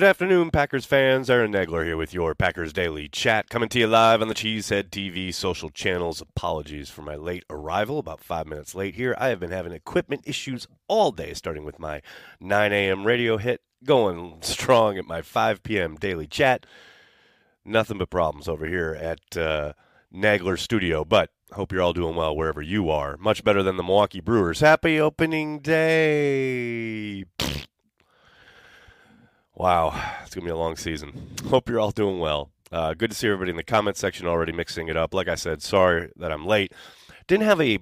Good afternoon, Packers fans. Aaron Nagler here with your Packers Daily Chat, coming to you live on the Cheesehead TV social channels. Apologies for my late arrival, about five minutes late here. I have been having equipment issues all day, starting with my 9 a.m. radio hit, going strong at my 5 p.m. Daily Chat. Nothing but problems over here at uh, Nagler Studio, but hope you're all doing well wherever you are. Much better than the Milwaukee Brewers. Happy opening day! Wow, it's going to be a long season. Hope you're all doing well. Uh, good to see everybody in the comment section already mixing it up. Like I said, sorry that I'm late. Didn't have a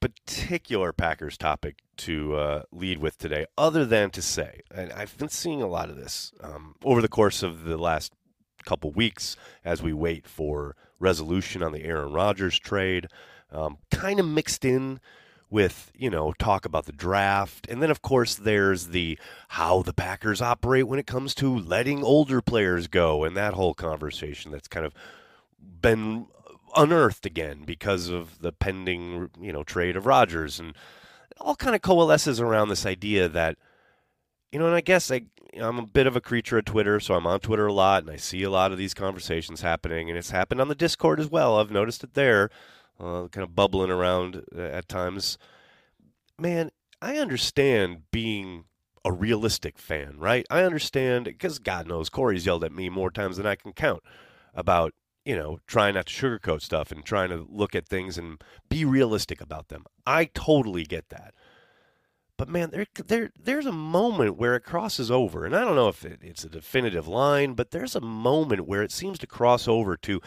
particular Packers topic to uh, lead with today, other than to say, and I've been seeing a lot of this um, over the course of the last couple weeks as we wait for resolution on the Aaron Rodgers trade, um, kind of mixed in with you know talk about the draft. And then of course there's the how the packers operate when it comes to letting older players go and that whole conversation that's kind of been unearthed again because of the pending you know trade of Rodgers. And all kind of coalesces around this idea that you know and I guess I I'm a bit of a creature of Twitter so I'm on Twitter a lot and I see a lot of these conversations happening. And it's happened on the Discord as well. I've noticed it there uh, kind of bubbling around uh, at times. Man, I understand being a realistic fan, right? I understand because God knows Corey's yelled at me more times than I can count about you know trying not to sugarcoat stuff and trying to look at things and be realistic about them. I totally get that. But man, there, there, there's a moment where it crosses over, and I don't know if it, it's a definitive line, but there's a moment where it seems to cross over to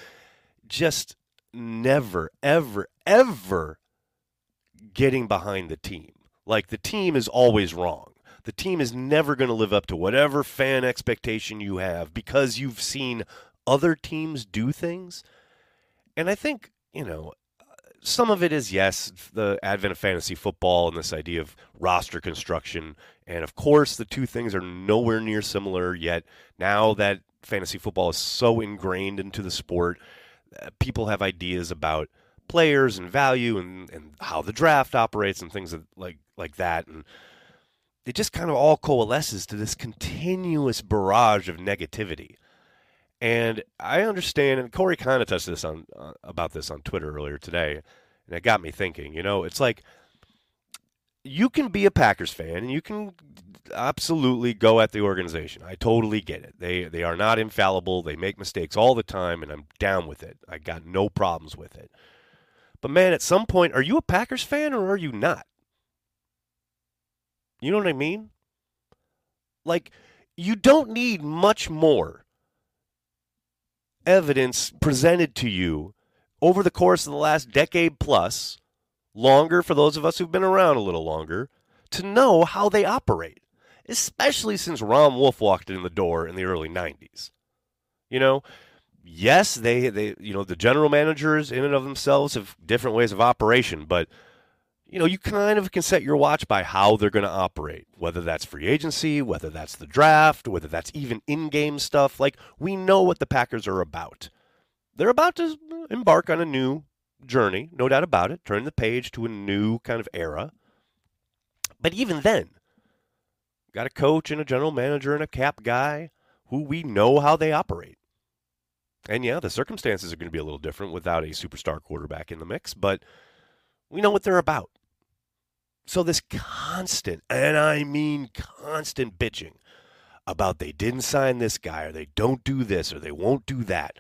just never, ever, ever getting behind the team. Like the team is always wrong. The team is never going to live up to whatever fan expectation you have because you've seen other teams do things. And I think, you know, some of it is, yes, the advent of fantasy football and this idea of roster construction. And of course, the two things are nowhere near similar yet. Now that fantasy football is so ingrained into the sport, people have ideas about players and value and, and how the draft operates and things like like that and it just kind of all coalesces to this continuous barrage of negativity. And i understand and corey kind of touched this on uh, about this on twitter earlier today and it got me thinking you know? It's like you can be a packers fan and you can absolutely go at the organization. I totally get it. They they are not infallible. They make mistakes all the time and I'm down with it. I got no problems with it. But man, at some point are you a Packers fan or are you not? You know what I mean? Like you don't need much more evidence presented to you over the course of the last decade plus, longer for those of us who've been around a little longer, to know how they operate especially since Ron Wolf walked in the door in the early 90s. You know, yes, they, they you know, the general managers in and of themselves have different ways of operation, but you know, you kind of can set your watch by how they're going to operate, whether that's free agency, whether that's the draft, whether that's even in game stuff. Like, we know what the Packers are about. They're about to embark on a new journey, no doubt about it, turn the page to a new kind of era. But even then, got a coach and a general manager and a cap guy who we know how they operate. And yeah, the circumstances are going to be a little different without a superstar quarterback in the mix, but we know what they're about. So this constant, and I mean constant bitching about they didn't sign this guy or they don't do this or they won't do that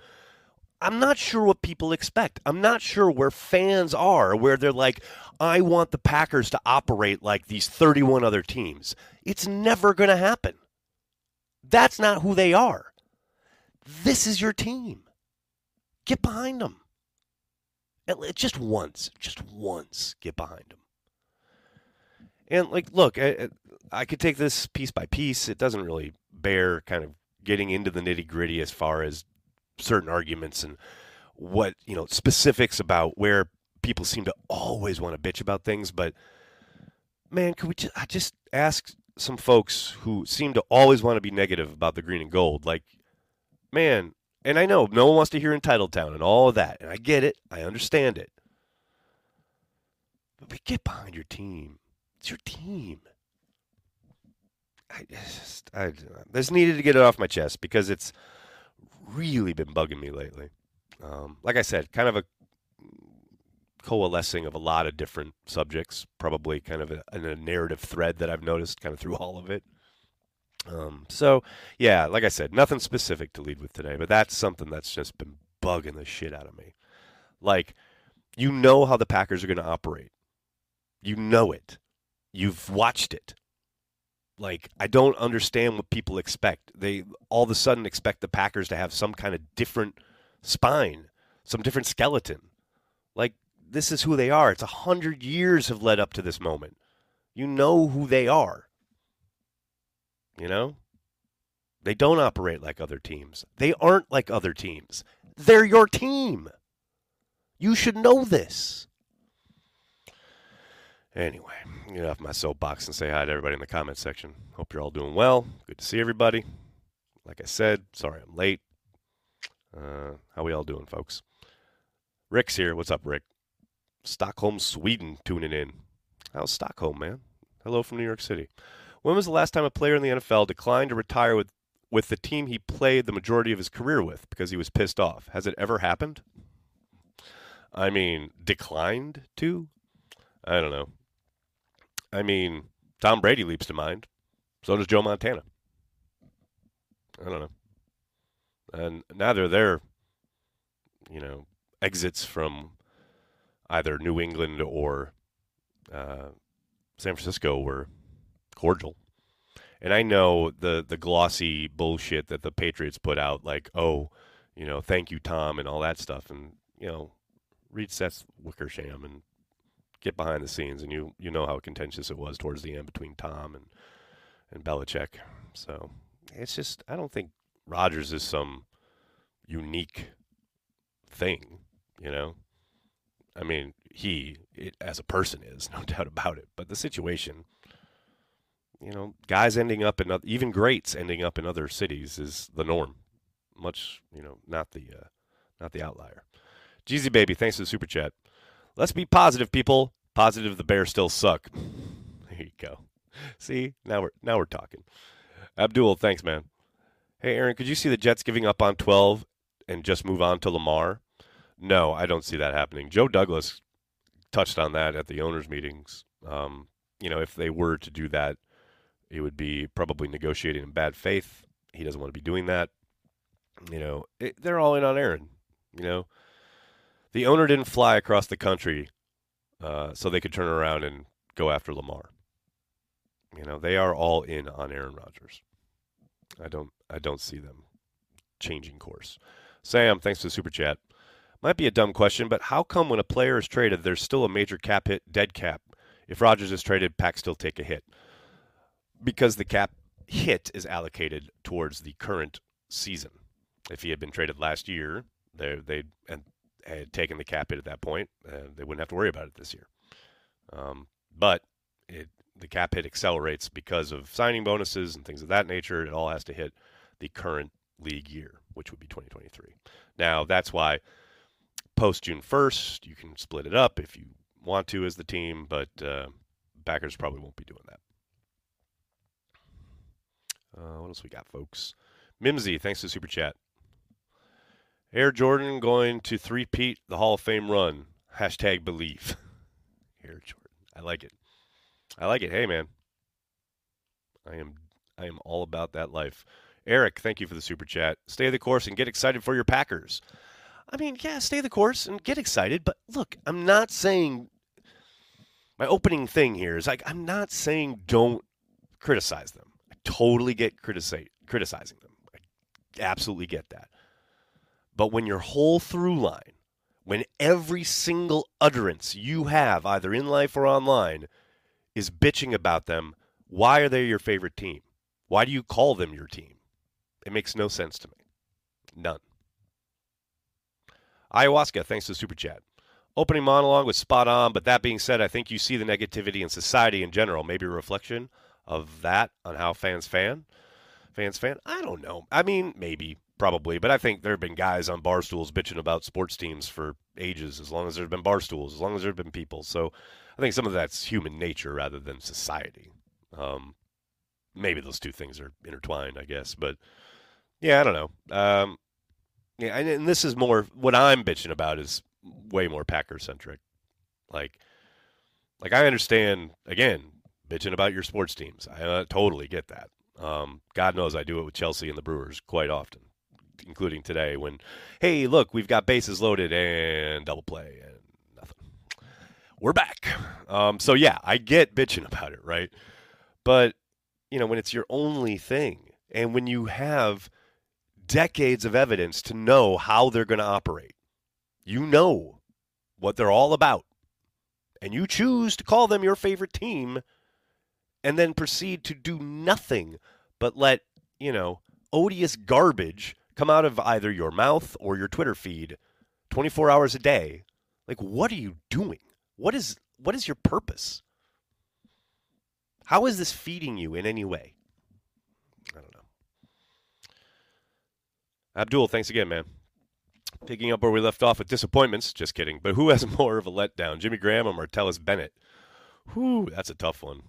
I'm not sure what people expect. I'm not sure where fans are, where they're like, I want the Packers to operate like these 31 other teams. It's never going to happen. That's not who they are. This is your team. Get behind them. Just once, just once, get behind them. And, like, look, I, I could take this piece by piece. It doesn't really bear kind of getting into the nitty gritty as far as certain arguments and what you know specifics about where people seem to always want to bitch about things but man could we just I just ask some folks who seem to always want to be negative about the green and gold like man and I know no one wants to hear entitled town and all of that and I get it I understand it. But get behind your team it's your team. I just I, just needed to get it off my chest because it's really been bugging me lately. Um, like I said, kind of a coalescing of a lot of different subjects, probably kind of a, a narrative thread that I've noticed kind of through all of it. Um, so, yeah, like I said, nothing specific to lead with today, but that's something that's just been bugging the shit out of me. Like, you know how the Packers are going to operate. You know it. You've watched it. Like, I don't understand what people expect. They all of a sudden expect the Packers to have some kind of different spine, some different skeleton. Like, this is who they are. It's a hundred years have led up to this moment. You know who they are. You know? They don't operate like other teams. They aren't like other teams. They're your team. You should know this. Anyway, get off my soapbox and say hi to everybody in the comment section. Hope you're all doing well. Good to see everybody. Like I said, sorry I'm late. Uh, how we all doing, folks? Rick's here. What's up, Rick? Stockholm, Sweden, tuning in. How's Stockholm, man? Hello from New York City. When was the last time a player in the NFL declined to retire with, with the team he played the majority of his career with because he was pissed off? Has it ever happened? I mean, declined to? I don't know. I mean, Tom Brady leaps to mind. So does Joe Montana. I don't know. And neither their, you know, exits from either New England or uh, San Francisco were cordial. And I know the the glossy bullshit that the Patriots put out, like, oh, you know, thank you, Tom, and all that stuff. And, you know, read Seth Wickersham and get behind the scenes, and you you know how contentious it was towards the end between Tom and and Belichick. So it's just I don't think Rodgers is some unique thing, you know. I mean, he it, as a person is no doubt about it, but the situation, you know, guys ending up in even greats ending up in other cities is the norm. Much, you know, not the uh, not the outlier. Jeezy baby, thanks for the super chat. Let's be positive, people. Positive the Bears still suck. There you go. See, now we're now we're talking. Abdul, thanks, man. Hey, Aaron, could you see the Jets giving up on 12 and just move on to Lamar? No, I don't see that happening. Joe Douglas touched on that at the owners' meetings. Um, you know, if they were to do that, it would be probably negotiating in bad faith. He doesn't want to be doing that. You know, it, they're all in on Aaron. You know, the owner didn't fly across the country uh, so they could turn around and go after Lamar. You know, they are all in on Aaron Rodgers. I don't I don't see them changing course. Sam, thanks for the super chat. Might be a dumb question, but how come when a player is traded, there's still a major cap hit, dead cap? If Rodgers is traded, Pack still take a hit because the cap hit is allocated towards the current season. If he had been traded last year, they they and had taken the cap hit at that point, uh, they wouldn't have to worry about it this year. Um, but it, the cap hit accelerates because of signing bonuses and things of that nature. It all has to hit the current league year, which would be 2023. Now, that's why post June 1st, you can split it up if you want to as the team, but uh, Packers probably won't be doing that. Uh, what else we got, folks? Mimsy, thanks to Super Chat. Air Jordan going to three-peat the Hall of Fame run. Hashtag believe. Air Jordan. I like it. I like it. Hey, man. I am I am all about that life. Eric, thank you for the super chat. Stay the course and get excited for your Packers. I mean, yeah, stay the course and get excited, but look, I'm not saying my opening thing here is like I'm not saying don't criticize them. I totally get criticize, criticizing them. I absolutely get that. But when your whole through line, when every single utterance you have, either in life or online, is bitching about them, why are they your favorite team? Why do you call them your team? It makes no sense to me. None. Ayahuasca, thanks to super chat. Opening monologue was spot on, but that being said, I think you see the negativity in society in general. Maybe a reflection of that on how fans fan. Fans fan? I don't know. I mean, maybe probably. But I think there have been guys on bar stools bitching about sports teams for ages, as long as there's been bar stools, as long as there have been people. So I think some of that's human nature rather than society. Um, maybe those two things are intertwined, I guess. But yeah, I don't know. Um, yeah, and, and this is more what I'm bitching about is way more Packer centric. Like, like I understand again bitching about your sports teams. I uh, totally get that. Um, God knows I do it with Chelsea and the Brewers quite often, including today when, hey, look, we've got bases loaded and double play and nothing. We're back. Um, so yeah, I get bitching about it, right? But you know when it's your only thing, and when you have decades of evidence to know how they're going to operate, you know what they're all about, and you choose to call them your favorite team and then proceed to do nothing but let, you know, odious garbage come out of either your mouth or your Twitter feed 24 hours a day. Like what are you doing? What is what is your purpose? How is this feeding you in any way? I don't know. Abdul, thanks again, man. Picking up where we left off with disappointments. Just kidding. But who has more of a letdown, Jimmy Graham or Martellus Bennett? Whew, that's a tough one.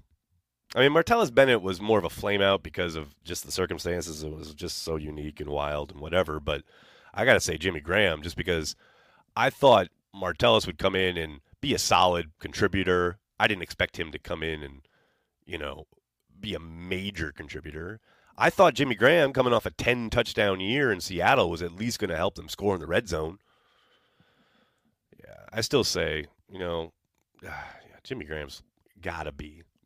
I mean, Martellus Bennett was more of a flameout because of just the circumstances. It was just so unique and wild and whatever. But I got to say, Jimmy Graham, just because I thought Martellus would come in and be a solid contributor. I didn't expect him to come in and, you know, be a major contributor. I thought Jimmy Graham, coming off a 10 touchdown year in Seattle, was at least going to help them score in the red zone. Yeah, I still say, you know, Jimmy Graham's got to be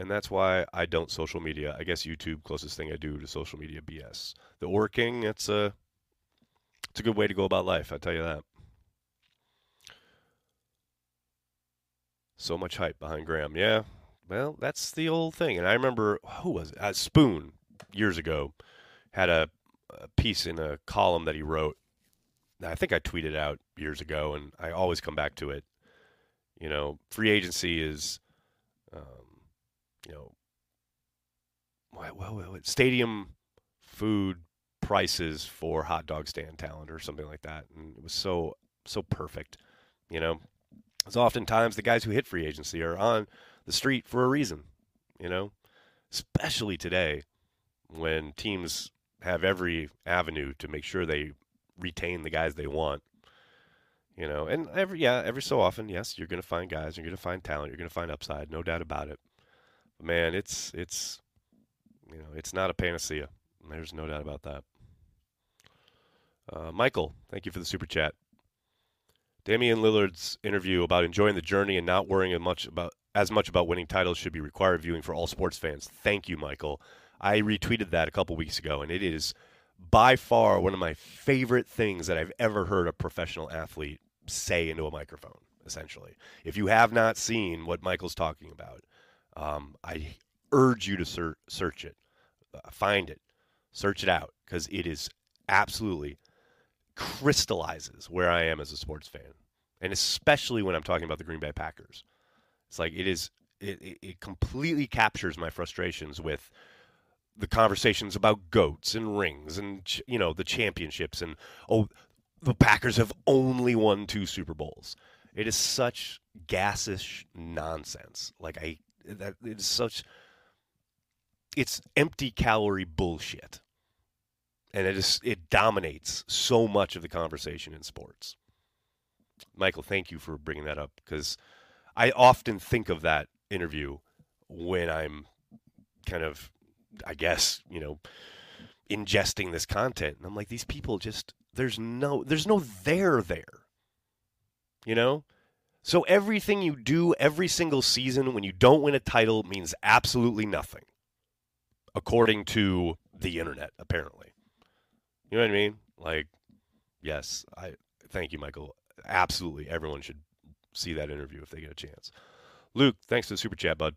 And that's why I don't social media. I guess YouTube closest thing I do to social media BS. The working, it's a it's a good way to go about life. I tell you that. So much hype behind Graham. Yeah, well, that's the old thing. And I remember who was it? Uh, Spoon years ago had a, a piece in a column that he wrote. I think I tweeted out years ago, and I always come back to it. You know, free agency is. Um, you know, well, well, stadium food prices for hot dog stand talent or something like that, and it was so so perfect, you know. It's oftentimes the guys who hit free agency are on the street for a reason, you know, especially today when teams have every avenue to make sure they retain the guys they want. You know, and every yeah, every so often, yes, you're going to find guys, you're going to find talent, you're going to find upside, no doubt about it man, it's it's you know it's not a panacea. There's no doubt about that. Uh, Michael, thank you for the super chat. Damian Lillard's interview about enjoying the journey and not worrying as much about as much about winning titles should be required viewing for all sports fans. Thank you, Michael. I retweeted that a couple weeks ago, and it is by far one of my favorite things that I've ever heard a professional athlete say into a microphone. Essentially, if you have not seen what Michael's talking about, um, I urge you to ser- search it, uh, find it, search it out because it is absolutely crystallizes where I am as a sports fan, and especially when I'm talking about the Green Bay Packers. It's like it is it, it completely captures my frustrations with the conversations about goats and rings and you know the championships and oh the Packers have only won two Super Bowls. It is such gassish nonsense. Like I that it's such it's empty calorie bullshit. And it is it dominates so much of the conversation in sports. Michael, thank you for bringing that up because I often think of that interview when I'm kind of, I guess, you know, ingesting this content. And I'm like, these people just there's no there's no there there. You know? So everything you do every single season when you don't win a title means absolutely nothing. According to the internet, apparently. You know what I mean? Like, yes, I thank you, Michael. Absolutely, everyone should see that interview if they get a chance. Luke, thanks to the super chat, bud.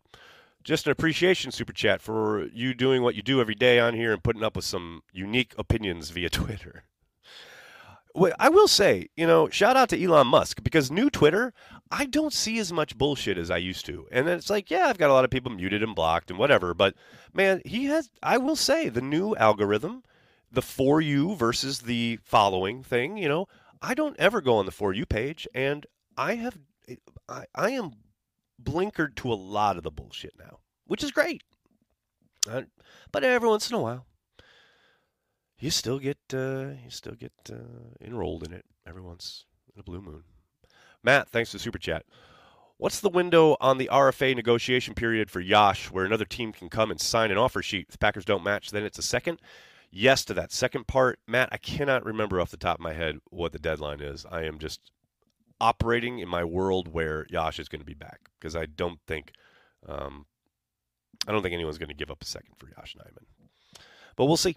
Just an appreciation super chat for you doing what you do every day on here and putting up with some unique opinions via Twitter. I will say, you know, shout out to Elon Musk because new Twitter, I don't see as much bullshit as I used to. And it's like, yeah, I've got a lot of people muted and blocked and whatever, but man, he has I will say the new algorithm, the for you versus the following thing, you know, I don't ever go on the for you page and I have I, I am blinkered to a lot of the bullshit now, which is great. Uh, but every once in a while, you still get uh, you still get uh, enrolled in it every once in a blue moon. Matt, thanks for super chat. What's the window on the RFA negotiation period for Yosh where another team can come and sign an offer sheet? If the Packers don't match, then it's a second. Yes to that second part. Matt, I cannot remember off the top of my head what the deadline is. I am just operating in my world where Yosh is going to be back because I don't think um, I don't think anyone's going to give up a second for Yosh Nijman. But we'll see.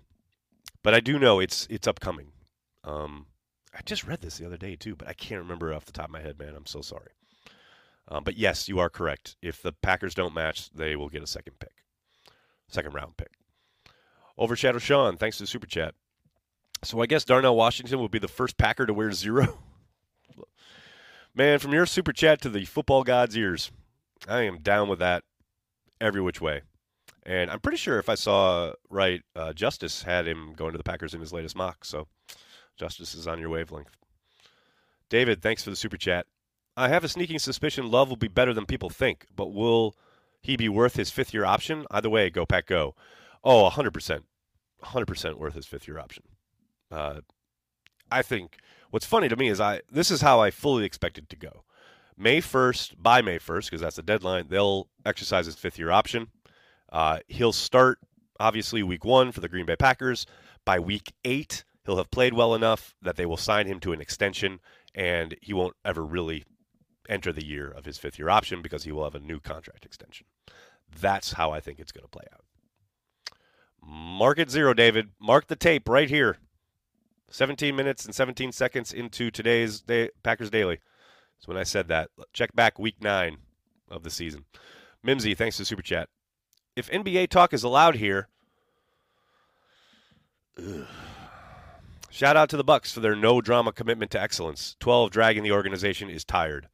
But I do know it's it's upcoming. Um, I just read this the other day too, but I can't remember off the top of my head, man. I'm so sorry. Um, but yes, you are correct. If the Packers don't match, they will get a second pick, second round pick. Overshadow Sean, thanks to the super chat. So I guess Darnell Washington will be the first Packer to wear zero. Man, from your super chat to the football god's ears, I am down with that every which way. And I'm pretty sure if I saw right, uh, Justice had him going to the Packers in his latest mock. So Justice is on your wavelength. David, thanks for the super chat. I have a sneaking suspicion Love will be better than people think, but will he be worth his fifth year option? Either way, go Pack Go. Oh, 100%. 100% worth his fifth year option. Uh, I think what's funny to me is I this is how I fully expected to go. May 1st, by May 1st, because that's the deadline, they'll exercise his fifth year option. Uh, he'll start, obviously, week one for the Green Bay Packers. By week eight, he'll have played well enough that they will sign him to an extension, and he won't ever really enter the year of his fifth year option because he will have a new contract extension. That's how I think it's going to play out. Mark it zero, David. Mark the tape right here. 17 minutes and 17 seconds into today's day, Packers Daily. So when I said that. Check back week nine of the season. Mimsy, thanks to Super Chat if NBA talk is allowed here, ugh. shout out to the Bucks for their no drama commitment to excellence. Twelve dragging the organization is tired.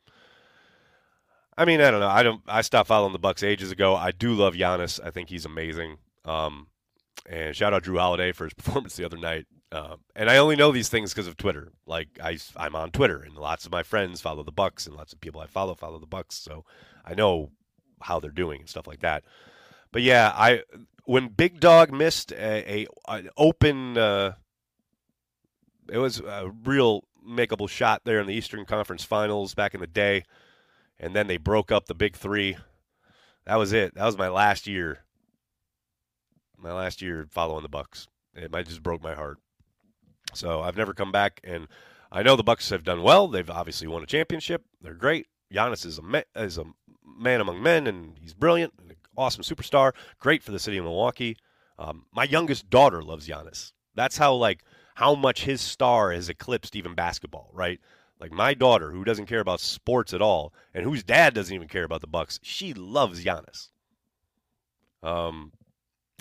I mean, I don't know. I don't. I stopped following the Bucks ages ago. I do love Giannis. I think he's amazing. Um, and shout out Jrue Holiday for his performance the other night. Uh, and I only know these things because of Twitter. Like I, I'm on Twitter, and lots of my friends follow the Bucks, and lots of people I follow follow the Bucks. So I know how they're doing and stuff like that. But yeah, I when Big Dog missed a, a an open, uh, it was a real makeable shot there in the Eastern Conference Finals back in the day, and then they broke up the Big Three. That was it. That was my last year. My last year following the Bucks. It might just broke my heart. So I've never come back, and I know the Bucks have done well. They've obviously won a championship. They're great. Giannis is a is a man among men, and he's brilliant awesome superstar, great for the city of Milwaukee. Um, my youngest daughter loves Giannis. That's how like how much his star has eclipsed even basketball, right? Like my daughter, who doesn't care about sports at all, and whose dad doesn't even care about the Bucks, she loves Giannis. Um,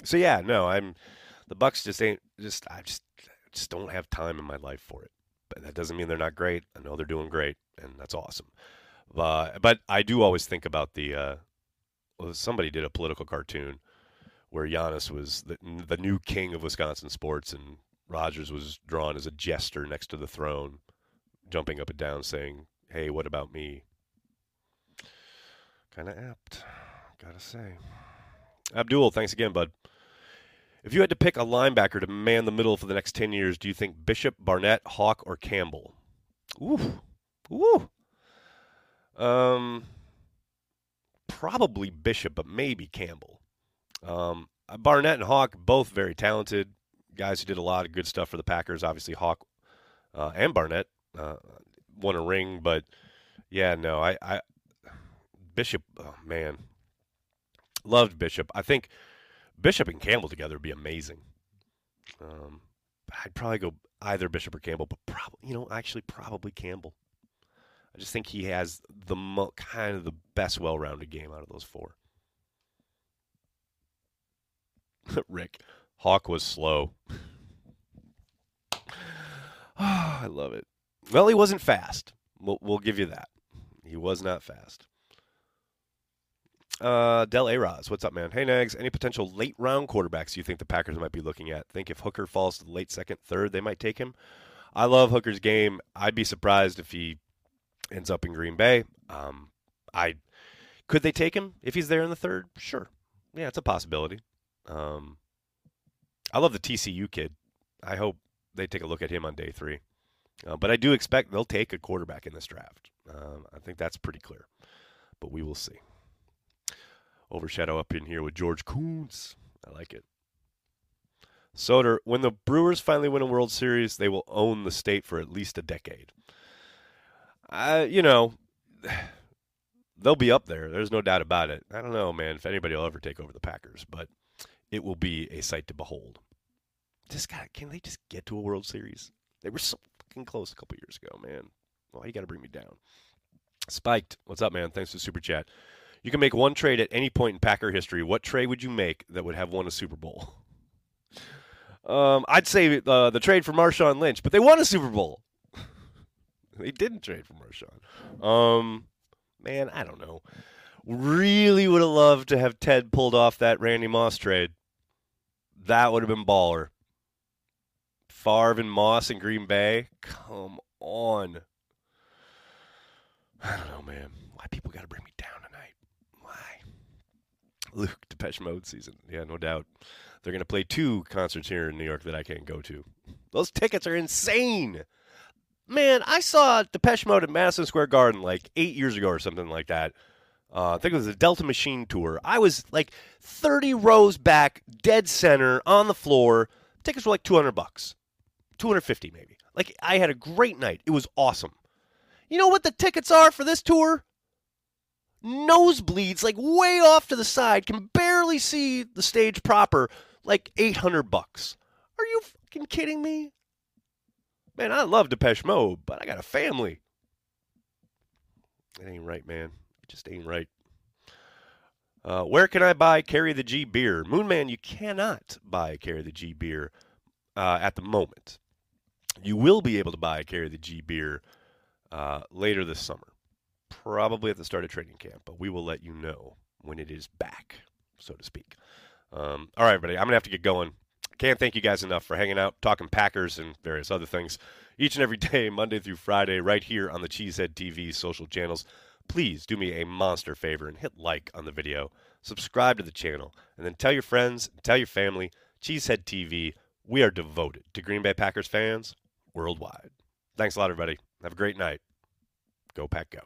so yeah, no, I'm the Bucks just ain't just I just just don't have time in my life for it. But that doesn't mean they're not great. I know they're doing great, and that's awesome. Uh, but I do always think about the uh, somebody did a political cartoon where Giannis was the, the new king of Wisconsin sports, and Rodgers was drawn as a jester next to the throne, jumping up and down, saying, "Hey, what about me?" Kind of apt, gotta say. Abdul, thanks again, bud. If you had to pick a linebacker to man the middle for the next 10 years, do you think Bishop, Barnett, Hawk, or Campbell? Ooh, Woo. Um, probably Bishop, but maybe Campbell. Um, Barnett and Hawk both very talented guys who did a lot of good stuff for the Packers. Obviously, Hawk uh, and Barnett uh, won a ring, but yeah, no, I, I Bishop, oh man, loved Bishop. I think Bishop and Campbell together would be amazing. Um, I'd probably go either Bishop or Campbell, but probably you know actually probably Campbell. I just think he has the mo- kind of the best well-rounded game out of those four. Rick, Hawk was slow. oh, I love it. Well, he wasn't fast. We'll, we'll give you that. He was not fast. Uh, Del Araz, what's up, man? Hey, Nags, any potential late round quarterbacks you think the Packers might be looking at? Think if Hooker falls to the late second, third, they might take him? I love Hooker's game. I'd be surprised if he ends up in Green Bay. Um, I could they take him if he's there in the third? Sure, yeah, it's a possibility. Um, I love the TCU kid. I hope they take a look at him on day three. Uh, but I do expect they'll take a quarterback in this draft. Um, I think that's pretty clear. But we will see. Overshadow up in here with George Koonce. I like it. Soder, when the Brewers finally win a World Series, they will own the state for at least a decade. Uh, you know, they'll be up there. There's no doubt about it. I don't know, man, if anybody will ever take over the Packers, but it will be a sight to behold. Just got can they just get to a World Series? They were so fucking close a couple years ago, man. Why you got to bring me down? Spiked, what's up, man? Thanks for super chat. You can make one trade at any point in Packer history. What trade would you make that would have won a Super Bowl? Um, I'd say uh, the trade for Marshawn Lynch, but they won a Super Bowl. They didn't trade for Marshawn. Um, man, I don't know. Really would have loved to have Ted pulled off that Randy Moss trade. That would have been baller. Favre and Moss in Green Bay. Come on. I don't know, man. Why people got to bring me down tonight? Why? Luke Depeche Mode season. Yeah, no doubt. They're going to play two concerts here in New York that I can't go to. Those tickets are insane. Man, I saw Depeche Mode at Madison Square Garden like eight years ago or something like that. Uh, I think it was a Delta Machine tour. I was like 30 rows back, dead center, on the floor. Tickets were like 200 bucks, 250 maybe. Like I had a great night. It was awesome. You know what the tickets are for this tour? Nosebleeds, like way off to the side, can barely see the stage proper, like 800 bucks. Are you fucking kidding me? Man, I love Depeche Mode, but I got a family. It ain't right, man. It just ain't right. Uh, where can I buy Carry the G beer? Moonman, you cannot buy Carry the G beer uh, at the moment. You will be able to buy Carry the G beer uh, later this summer, probably at the start of training camp, but we will let you know when it is back, so to speak. Um, all right, everybody, I'm going to have to get going. Can't thank you guys enough for hanging out, talking Packers and various other things each and every day, Monday through Friday, right here on the Cheesehead TV social channels. Please do me a monster favor and hit like on the video, subscribe to the channel, and then tell your friends, tell your family. Cheesehead TV, we are devoted to Green Bay Packers fans worldwide. Thanks a lot, everybody. Have a great night. Go, Pack, go.